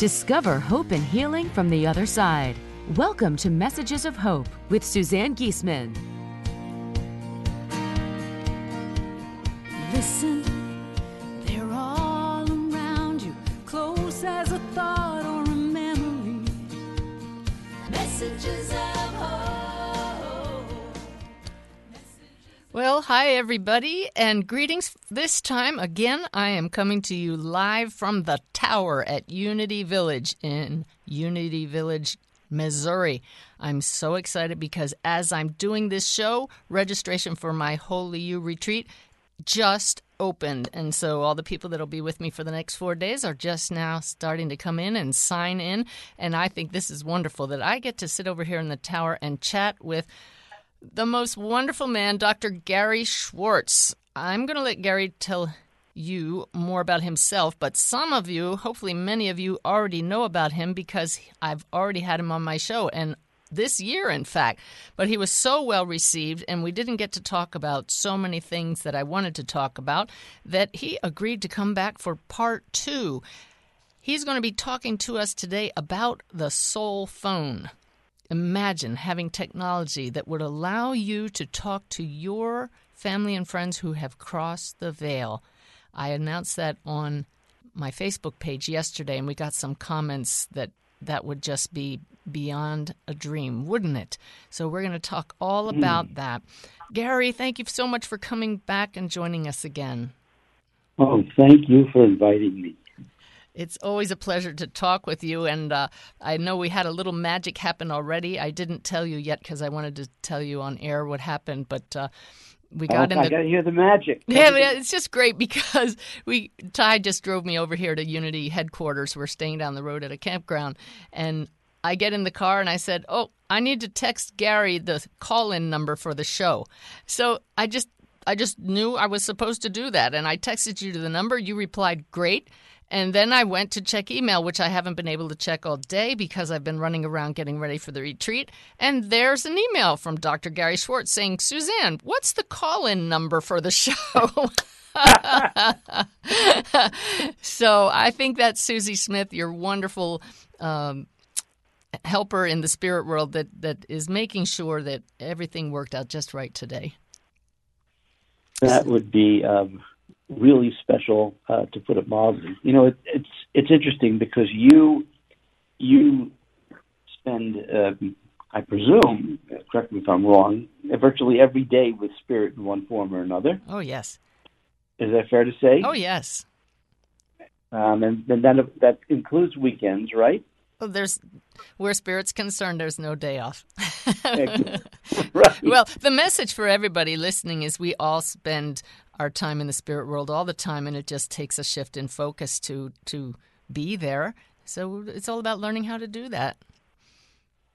Discover hope and healing from the other side. Welcome to Messages of Hope with Suzanne Giesemann. Everybody, and greetings. This time again, I am coming to you live from the tower at Unity Village in Unity Village, Missouri. I'm so excited because as I'm doing this show, registration for my Holy You retreat just opened. And so all the people that'll be with me for the next four days are just now starting to come in and sign in. And I think this is wonderful that I get to sit over here in the tower and chat with the most wonderful man, Dr. Gary Schwartz. I'm going to let Gary tell you more about himself, but some of you, hopefully many of you, already know about him because I've already had him on my show. And this year, in fact. But he was so well received, and we didn't get to talk about so many things that I wanted to talk about that he agreed to come back for part two. He's going to be talking to us today about the soul phone. Imagine having technology that would allow you to talk to your family and friends who have crossed the veil. I announced that on my Facebook page yesterday, and we got some comments that that would just be beyond a dream, wouldn't it? So we're going to talk all hmm. about that. Gary, thank you so much for coming back and joining us again. Oh, thank you for inviting me. It's always a pleasure to talk with you, and uh, I know we had a little magic happen already. I didn't tell you yet because I wanted to tell you on air what happened, but uh, we got oh, in I the got to hear the magic. yeah, it's just great because we Ty just drove me over here to Unity headquarters. We're staying down the road at a campground, and I get in the car and I said, "Oh, I need to text Gary the call-in number for the show." So I just I just knew I was supposed to do that, and I texted you to the number. You replied, "Great." And then I went to check email, which I haven't been able to check all day because I've been running around getting ready for the retreat. And there's an email from Dr. Gary Schwartz saying, Suzanne, what's the call in number for the show? so I think that Susie Smith, your wonderful um, helper in the spirit world, that, that is making sure that everything worked out just right today. That would be um, really special, uh, to put it mildly. You know, it, it's it's interesting because you you spend, um, I presume, correct me if I'm wrong, virtually every day with spirit in one form or another. Oh, yes. Is that fair to say? Oh, yes. Um, and, and that that includes weekends, right? Well, there's where spirit's concerned, there's no day off. right. well, the message for everybody listening is we all spend our time in the spirit world all the time, and it just takes a shift in focus to to be there. So it's all about learning how to do that.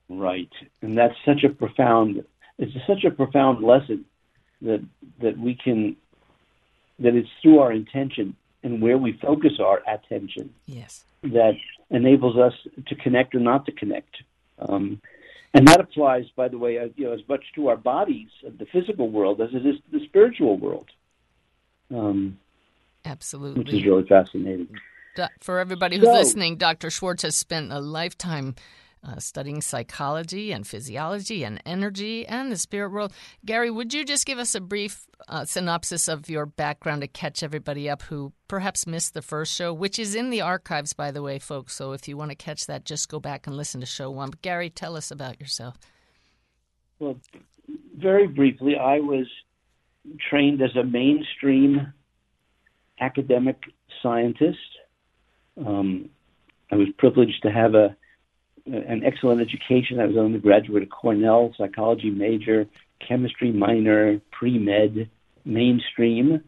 Right, and that's such a profound. It's such a profound lesson that that we can. That it's through our intention and where we focus our attention Yes. that enables us to connect or not to connect. Um, and that applies, by the way, uh, you know, as much to our bodies, the physical world, as it is to the spiritual world, um, Absolutely. which is really fascinating. For everybody who's So- listening, Dr. Schwartz has spent a lifetime uh, studying psychology and physiology and energy and the spirit world. Gary, would you just give us a brief uh, synopsis of your background to catch everybody up who perhaps missed the first show, which is in the archives, by the way, folks. So if you want to catch that, just go back and listen to show one. But Gary, tell us about yourself. Well, very briefly, I was trained as a mainstream academic scientist. Um, I was privileged to have a an excellent education. I was an undergraduate at Cornell, psychology major, chemistry minor, pre med, mainstream.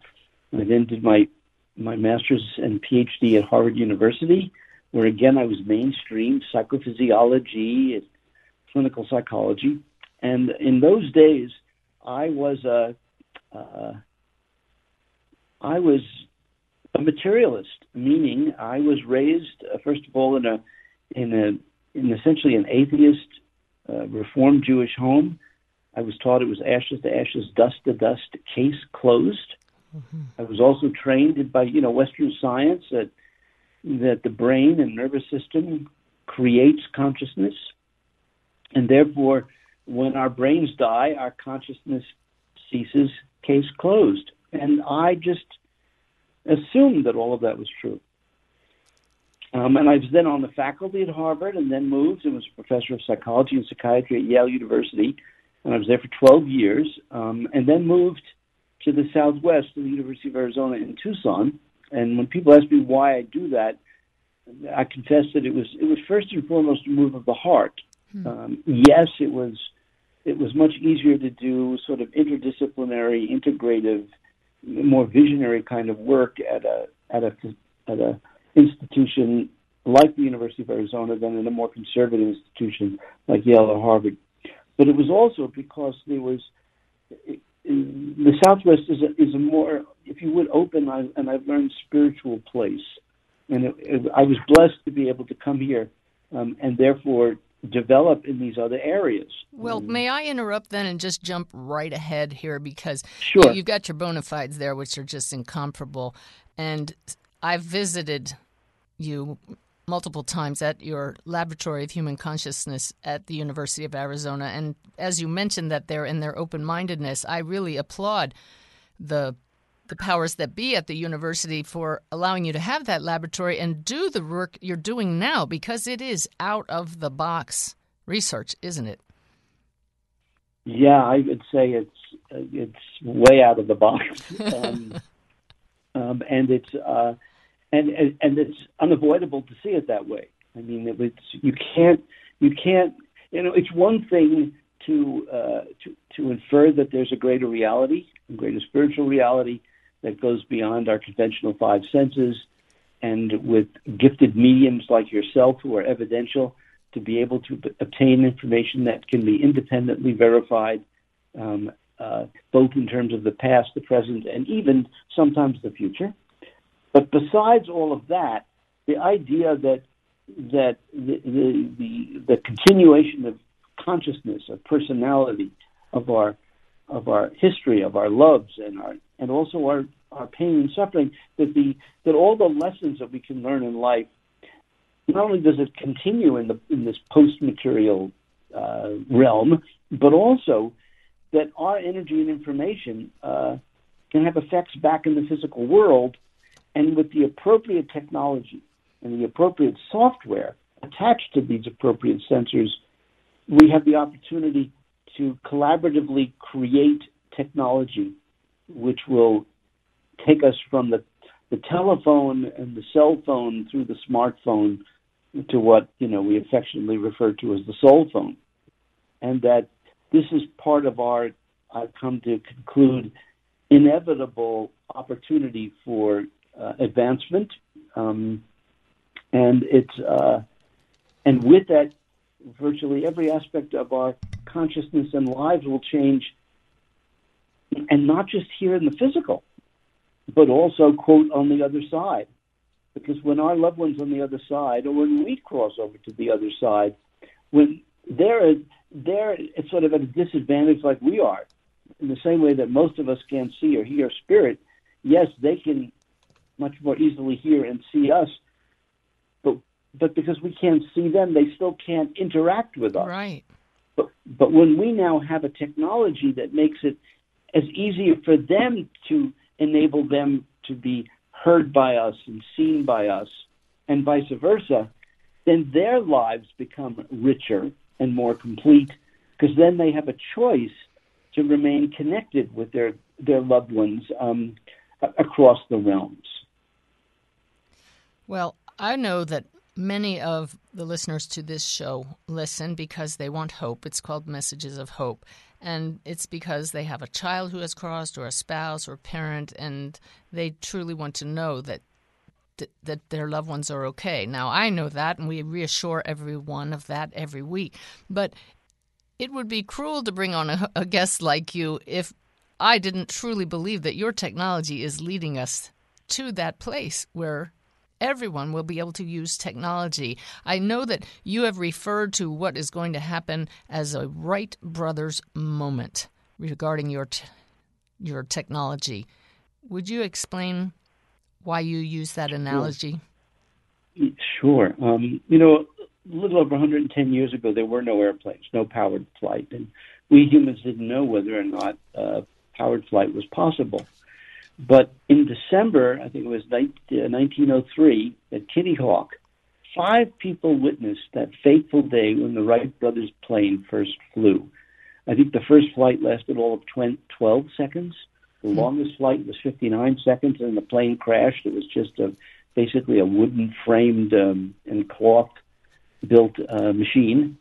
I then did my my master's and PhD at Harvard University, where again I was mainstream psychophysiology, clinical psychology, and in those days I was a uh, I was a materialist, meaning I was raised uh, first of all in a in a in essentially an atheist, uh, Reformed Jewish home. I was taught it was ashes to ashes, dust to dust, case closed. Mm-hmm. I was also trained by you know Western science that that the brain and nervous system creates consciousness, and therefore, when our brains die, our consciousness ceases. Case closed. And I just assumed that all of that was true. Um, and I was then on the faculty at Harvard and then moved and was a professor of psychology and psychiatry at Yale University. And I was there for 12 years um, and then moved to the Southwest to the University of Arizona in Tucson. And when people ask me why I do that, I confess that it was it was first and foremost a move of the heart. Hmm. Um, yes, it was it was much easier to do sort of interdisciplinary, integrative, more visionary kind of work at a at a at a institution like the University of Arizona than in a more conservative institution like Yale or Harvard. But it was also because there was the Southwest is a, is a more, if you would, open and I've learned spiritual place, and it, it, I was blessed to be able to come here, um, and therefore develop in these other areas. Well, um, may I interrupt then and just jump right ahead here because sure. you've got your bona fides there, which are just incomparable, and I've visited you multiple times at your laboratory of human consciousness at the University of Arizona. And as you mentioned that they're in their open mindedness, I really applaud the the powers that be at the university for allowing you to have that laboratory and do the work you're doing now because it is out of the box research, isn't it? Yeah, I would say it's it's way out of the box, um, um, and it's uh, and, and and it's unavoidable to see it that way. I mean, it's you can't you can't you know it's one thing to uh, to to infer that there's a greater reality, a greater spiritual reality that goes beyond our conventional five senses, and with gifted mediums like yourself who are evidential to be able to obtain information that can be independently verified, um, uh, both in terms of the past, the present, and even sometimes the future. But besides all of that, the idea that that the, the, the, the continuation of consciousness, of personality, of our of our history, of our loves, and our and also our, our pain and suffering, that the that all the lessons that we can learn in life, not only does it continue in the in this post material uh, realm, but also that our energy and information uh, can have effects back in the physical world and with the appropriate technology and the appropriate software attached to these appropriate sensors, we have the opportunity to collaboratively create technology which will take us from the, the telephone and the cell phone through the smartphone to what you know we affectionately refer to as the soul phone, and that this is part of our I've come to conclude inevitable opportunity for uh, advancement, um, and it's uh, and with that, virtually every aspect of our consciousness and lives will change, and not just here in the physical, but also quote on the other side, because when our loved ones on the other side, or when we cross over to the other side, when they're they're sort of at a disadvantage like we are, in the same way that most of us can't see or hear spirit. Yes, they can much more easily hear and see us. But but because we can't see them, they still can't interact with us. Right. But, but when we now have a technology that makes it as easier for them to enable them to be heard by us and seen by us, and vice versa, then their lives become richer and more complete because then they have a choice to remain connected with their, their loved ones um, across the realms. Well, I know that many of the listeners to this show listen because they want hope. It's called Messages of Hope. And it's because they have a child who has crossed, or a spouse, or a parent, and they truly want to know that that their loved ones are okay. Now, I know that, and we reassure everyone of that every week. But it would be cruel to bring on a, a guest like you if I didn't truly believe that your technology is leading us to that place where everyone will be able to use technology. I know that you have referred to what is going to happen as a Wright brothers moment regarding your t- your technology. Would you explain why you use that analogy? Sure. Um, you know, a little over 110 years ago, there were no airplanes, no powered flight, and we humans didn't know whether or not uh, powered flight was possible. But in December, I think it was 1903, uh, at Kitty Hawk, five people witnessed that fateful day when the Wright brothers' plane first flew. I think the first flight lasted all of 12 seconds. The mm-hmm. longest flight was 59 seconds, and the plane crashed. It was just a, basically a wooden framed um, and cloth built uh, machine.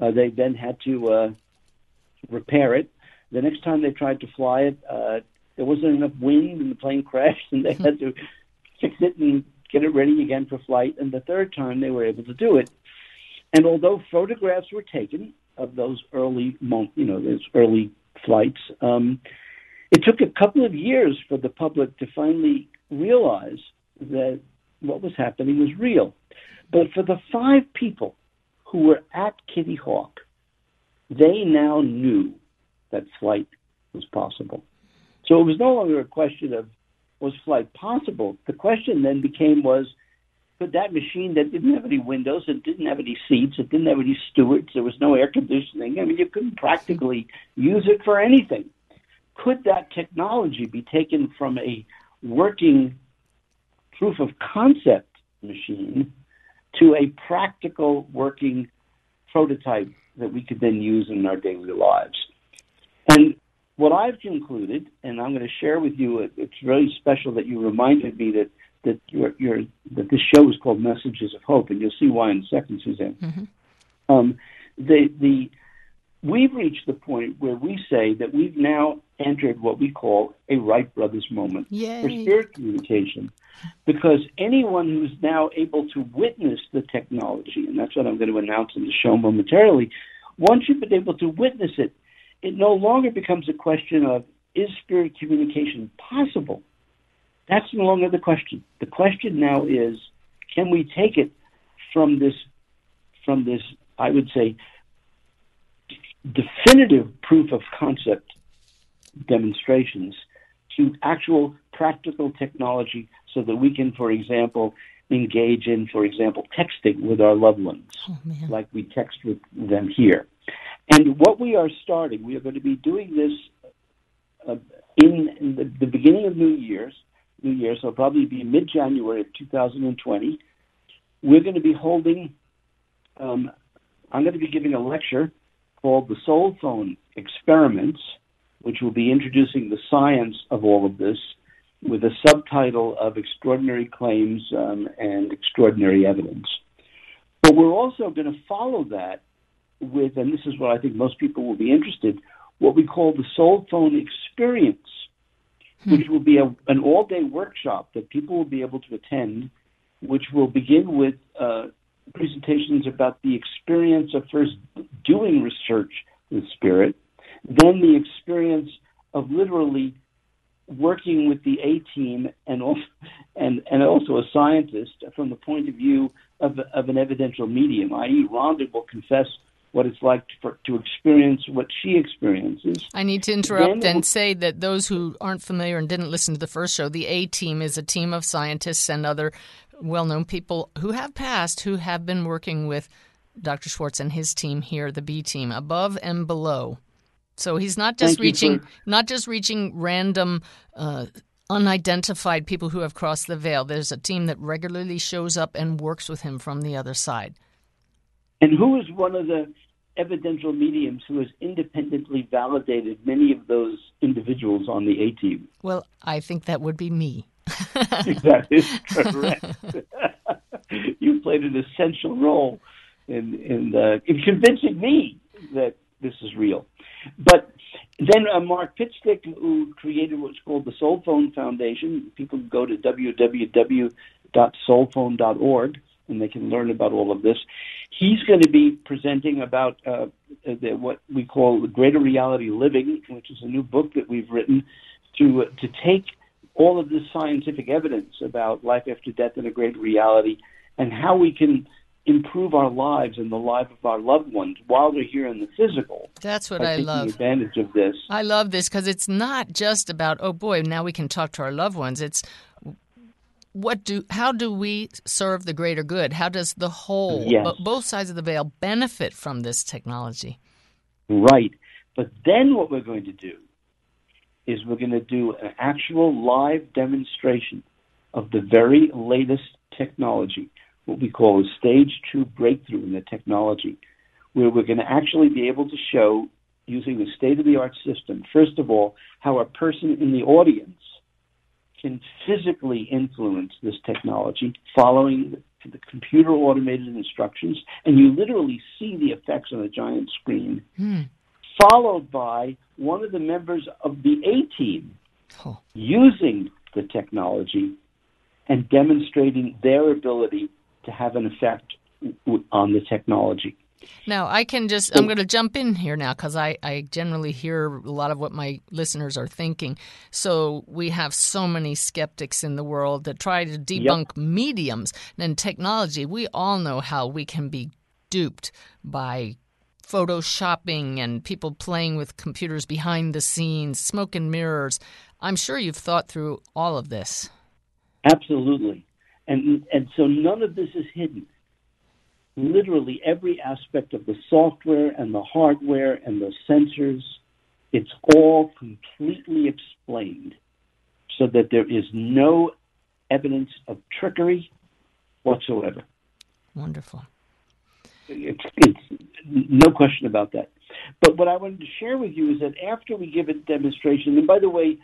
Uh, they then had to uh, repair it. The next time they tried to fly it, uh, there wasn't enough wind and the plane crashed, and they had to fix it and get it ready again for flight. And the third time they were able to do it. And although photographs were taken of those early, you know, those early flights, um, it took a couple of years for the public to finally realize that what was happening was real. But for the five people who were at Kitty Hawk, they now knew that flight was possible. So it was no longer a question of was flight possible. The question then became was could that machine that didn't have any windows, it didn't have any seats, it didn't have any stewards, there was no air conditioning. I mean, you couldn't practically use it for anything. Could that technology be taken from a working proof of concept machine to a practical working prototype that we could then use in our daily lives? And what I've concluded, and I'm going to share with you, it's really special that you reminded me that that you're, that this show is called Messages of Hope, and you'll see why in a second, Suzanne. Mm-hmm. Um, the the we've reached the point where we say that we've now entered what we call a Wright brothers moment Yay. for spirit communication, because anyone who's now able to witness the technology, and that's what I'm going to announce in the show momentarily, once you've been able to witness it, it no longer becomes a question of is spirit communication possible? That's no longer the question. The question now is can we take it from this from this I would say definitive proof of concept demonstrations to actual practical technology so that we can, for example, engage in, for example, texting with our loved ones, oh, like we text with them here. And what we are starting, we are going to be doing this uh, in, in the, the, beginning of New Year's, New Year's will probably be mid January of 2020. We're going to be holding, um, I'm going to be giving a lecture called the Soul Phone Experiments, which will be introducing the science of all of this with a subtitle of Extraordinary Claims um, and Extraordinary Evidence. But we're also going to follow that with, and this is what I think most people will be interested, what we call the Soul Phone Experience, hmm. which will be a, an all day workshop that people will be able to attend, which will begin with uh, presentations about the experience of first doing research with spirit, then the experience of literally working with the A team and also, and, and also a scientist from the point of view of, of an evidential medium, i.e., Rhonda will confess what it's like for, to experience what she experiences. I need to interrupt and say that those who aren't familiar and didn't listen to the first show, the A team is a team of scientists and other well known people who have passed who have been working with Dr. Schwartz and his team here, the B team, above and below. So he's not just reaching for- not just reaching random uh, unidentified people who have crossed the veil. There's a team that regularly shows up and works with him from the other side. And who is one of the evidential mediums who has independently validated many of those individuals on the A team? Well, I think that would be me. that is correct. you played an essential role in in, uh, in convincing me that this is real. But then uh, Mark Pitstick, who created what's called the Soul Phone Foundation, people go to www.soulphone.org and they can learn about all of this. He's going to be presenting about uh, the, what we call the Greater Reality Living, which is a new book that we've written to uh, to take all of this scientific evidence about life after death and a greater reality and how we can improve our lives and the life of our loved ones while they're here in the physical. That's what I taking love. advantage of this. I love this because it's not just about oh boy now we can talk to our loved ones. It's what do how do we serve the greater good? How does the whole Yes. bo- both sides of the veil benefit from this technology? Right. But then what we're going to do is we're going to do an actual live demonstration of the very latest technology, what we call a stage two breakthrough in the technology, where we're going to actually be able to show, using a state of the art system, first of all, how a person in the audience can physically influence this technology following the computer automated instructions, and you literally see the effects on a giant screen hmm. followed by one of the members of the A team Oh. using the technology and demonstrating their ability to have an effect on the technology. Now, I can just, I'm going to jump in here now because I, I generally hear a lot of what my listeners are thinking. So, we have so many skeptics in the world that try to debunk mediums and technology. We all know how we can be duped by photoshopping and people playing with computers behind the scenes, smoke and mirrors. I'm sure you've thought through all of this. Absolutely. And and so none of this is hidden. Literally every aspect of the software and the hardware and the sensors, it's all completely explained so that there is no evidence of trickery whatsoever. Wonderful. It's, it's no question about that. But what I wanted to share with you is that after we give a demonstration, and by the way,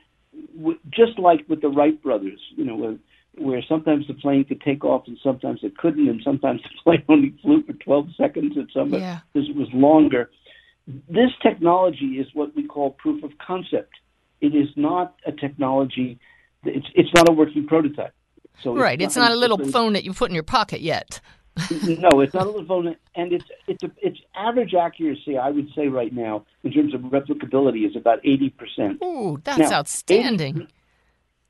just like with the Wright brothers, you know, where, sometimes the plane could take off and sometimes it couldn't, and sometimes the plane only flew for 12 seconds and some Yeah. it was longer. This technology is what we call proof of concept. It is not a technology. It's it's not a working prototype. So Right. It's not a little phone that you put in your pocket yet. no, it's not a little phone, and it's it's a, its average accuracy. I would say right now, in terms of replicability, is about eighty percent. Ooh, that's Now, outstanding.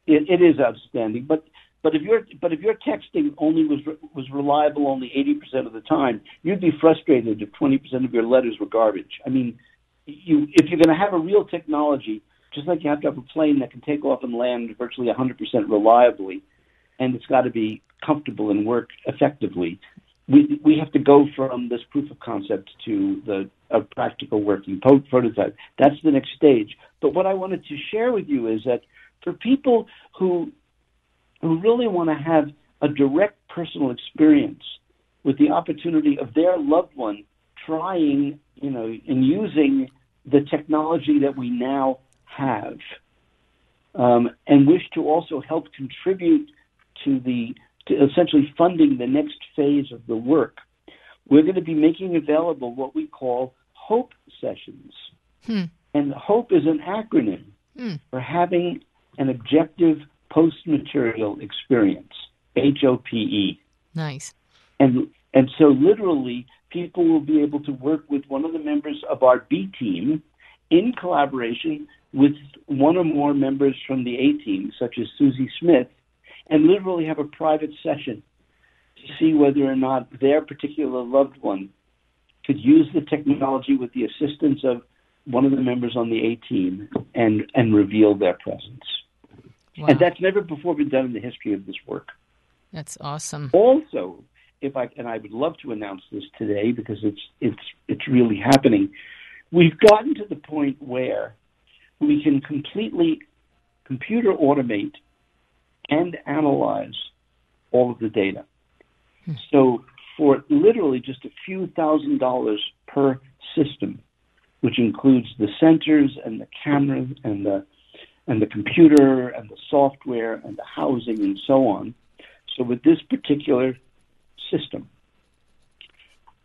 It, it is outstanding, but but if your but if your texting only was was reliable only eighty percent of the time, you'd be frustrated if twenty percent of your letters were garbage. I mean, you if you're going to have a real technology, just like you have to have a plane that can take off and land virtually hundred percent reliably, and it's got to be comfortable and work effectively. We we have to go from this proof of concept to the a practical working prototype. That's the next stage. But what I wanted to share with you is that for people who who really want to have a direct personal experience with the opportunity of their loved one trying, you know, and using the technology that we now have, um, and wish to also help contribute to the to essentially funding the next phase of the work, we're going to be making available what we call Hope sessions. And HOPE is an acronym for having an objective post material experience. H O P E. Nice. And and so literally people will be able to work with one of the members of our B team in collaboration with one or more members from the A team, such as Susie Smith, and literally have a private session to see whether or not their particular loved one could use the technology with the assistance of one of the members on the A team and and reveal their presence. Wow. And that's never before been done in the history of this work. That's awesome. Also, if I and I would love to announce this today because it's it's it's really happening. We've gotten to the point where we can completely computer automate and analyze all of the data. Hmm. So for literally just a few thousand dollars per system, which includes the sensors and the cameras and the and the computer and the software and the housing and so on. So with this particular system,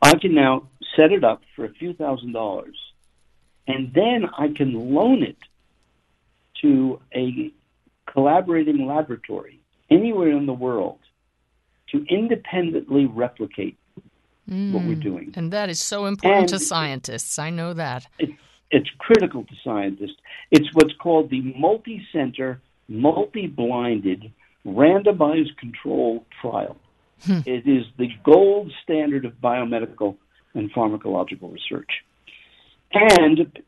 I can now set it up for a few thousand dollars, and then I can loan it to a collaborating laboratory anywhere in the world to independently replicate what we're mm. doing. And that is so important to scientists. I know that. It's, it's critical to scientists. It's what's called the multi-center, multi-blinded, randomized control trial. Hmm. It is the gold standard of biomedical and pharmacological research. And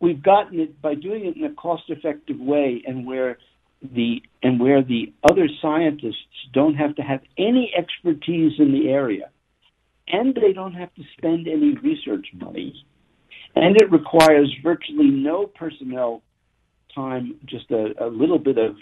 we've gotten it by doing it in a cost-effective way and where the and where the other scientists don't have to have any expertise in the area and they don't have to spend any research money and it requires virtually no personnel time, just a, a little bit of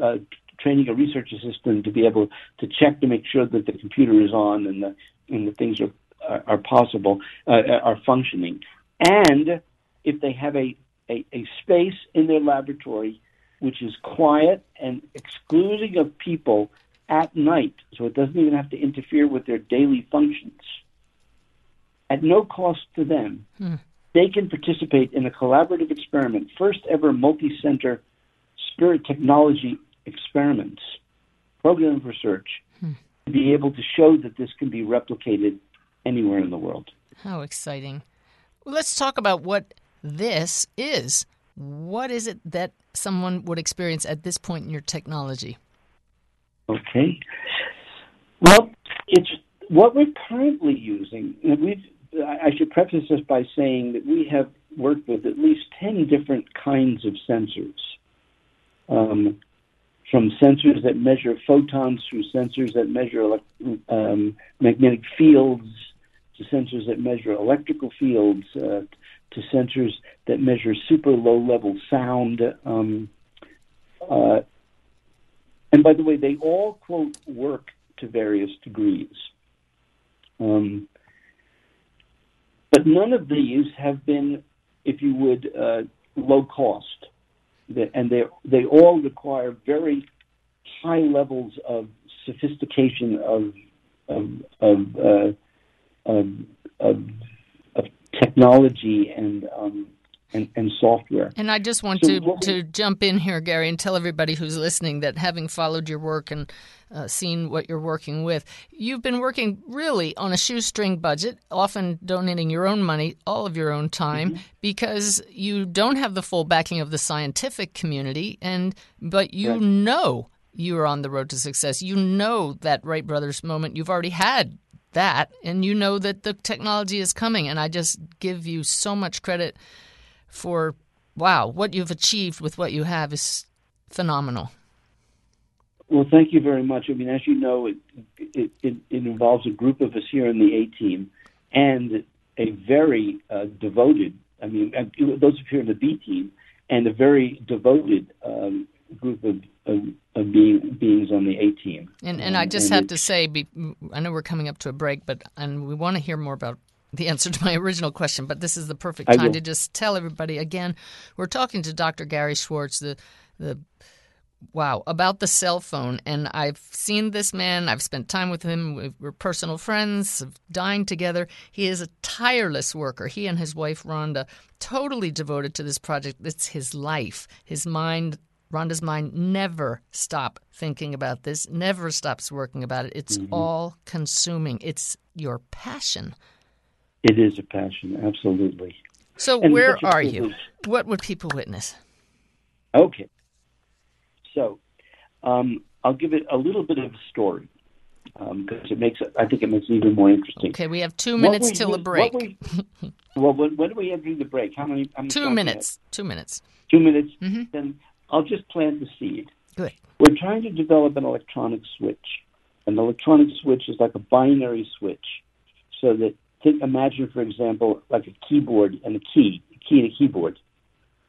uh, training a research assistant to be able to check to make sure that the computer is on and the and the things are are, are possible uh, are functioning. And if they have a, a, a space in their laboratory which is quiet and excluding of people at night, so it doesn't even have to interfere with their daily functions, at no cost to them, they can participate in a collaborative experiment, first ever multi center spirit technology experiments, program of research, hmm. to be able to show that this can be replicated anywhere in the world. How exciting. Well, let's talk about what this is. What is it that someone would experience at this point in your technology? Okay. Well, it's what we're currently using. We've, I should preface this by saying that we have worked with at least 10 different kinds of sensors. Um, from sensors that measure photons through sensors that measure um, magnetic fields to sensors that measure electrical fields uh, to sensors that measure super low level sound. Um, uh, and by the way, they all quote work to various degrees. Um, but none of these have been, if you would, uh, low cost, and they they all require very high levels of sophistication of of of, uh, of, of, of technology and um, and, and software. And I just want So to, we- to jump in here, Gary, and tell everybody who's listening that having followed your work and uh, seen what you're working with, you've been working really on a shoestring budget, often donating your own money, all of your own time, Mm-hmm. because you don't have the full backing of the scientific community, and but you Right. know you are on the road to success. You know that Wright Brothers moment. You've already had that, and you know that the technology is coming. And I just give you so much credit for wow, what you've achieved with what you have is phenomenal. Well, thank you very much. I mean, as you know, it, it, it, it involves a group of us here in the A team and a very uh, devoted, I mean, uh, those of here in the B team, and a very devoted um, group of, of, of being, beings on the A team. And and I Um, just and have to say, be, I know we're coming up to a break, but and we want to hear more about the answer to my original question. But this is the perfect time to just tell everybody again. We're talking to Dr. Gary Schwartz, the the wow about the soul phone, and I've seen this man. I've spent time with him. We- We're personal friends, have dined together. He is a tireless worker. He and his wife Rhonda totally devoted to this project. It's his life. His mind Rhonda's mind never stop thinking about this, never stops working about it. It's Mm-hmm. all consuming. It's your passion. It is a passion, absolutely. So And where are you? privilege. What would people witness? Okay. So, um, I'll give it a little bit of a story because it makes it, I think it makes it even more interesting. Okay, we have two minutes till a break. what we- well, when, when do we have to the break? How many? How many Two minutes. Two minutes. Two minutes. Mm-hmm. Then I'll just plant the seed. Good. We're trying to develop an electronic switch An electronic switch is like a binary switch, so that think, imagine, for example, like a keyboard and a key, a key and a keyboard.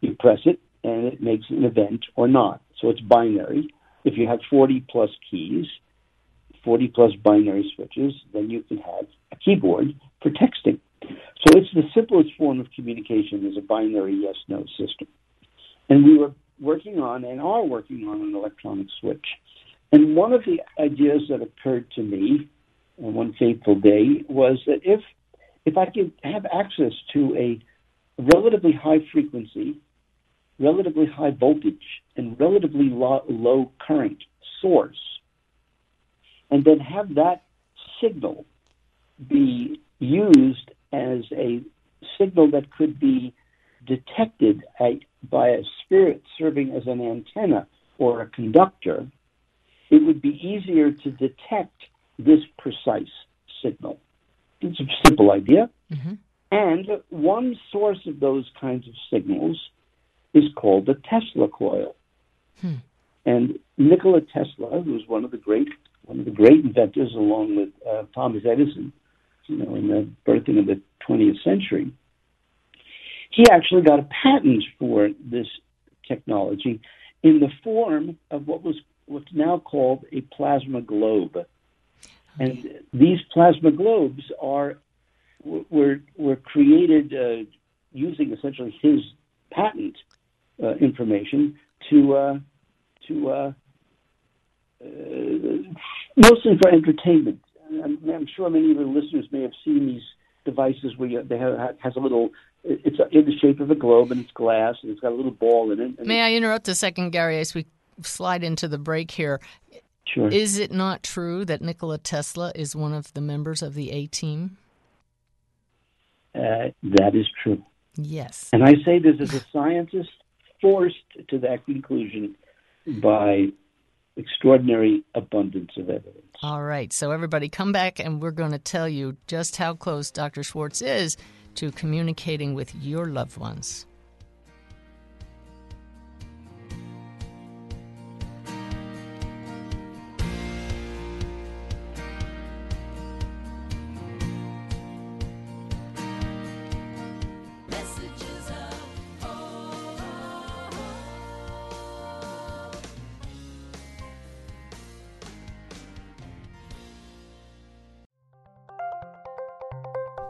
You press it, and it makes an event or not. So it's binary. If you have 40 plus keys, 40 plus binary switches, then you can have a keyboard for texting. So it's the simplest form of communication is a binary yes-no system. And we were working on and are working on an electronic switch. And one of the ideas that occurred to me on one fateful day was that if if I could have access to a relatively high frequency, relatively high voltage, and relatively low, low current source, and then have that signal be used as a signal that could be detected at, by a spirit serving as an antenna or a conductor, it would be easier to detect this precise signal. It's simple idea. Mm-hmm. And one source of those kinds of signals is called the Tesla coil. Hmm. And Nikola Tesla, who was one of the great one of the great inventors, along with uh, Thomas Edison, you know, in the birthing of the 20th century, he actually got a patent for this technology in the form of what was what's now called a plasma globe. And these plasma globes are were were created uh, using essentially his patent uh, information to uh, to uh, uh, mostly for entertainment. I'm, I'm sure many of your listeners may have seen these devices where you, they have has a little. It's in the shape of a globe and it's glass and it's got a little ball in it. May I interrupt a second, Gary, as we slide into the break here? Sure. Is it not true that Nikola Tesla is one of the members of the A team? Uh, that is true. Yes. And I say this as a scientist forced to that conclusion by extraordinary abundance of evidence. All right. So, everybody, come back and we're going to tell you just how close Dr. Schwartz is to communicating with your loved ones.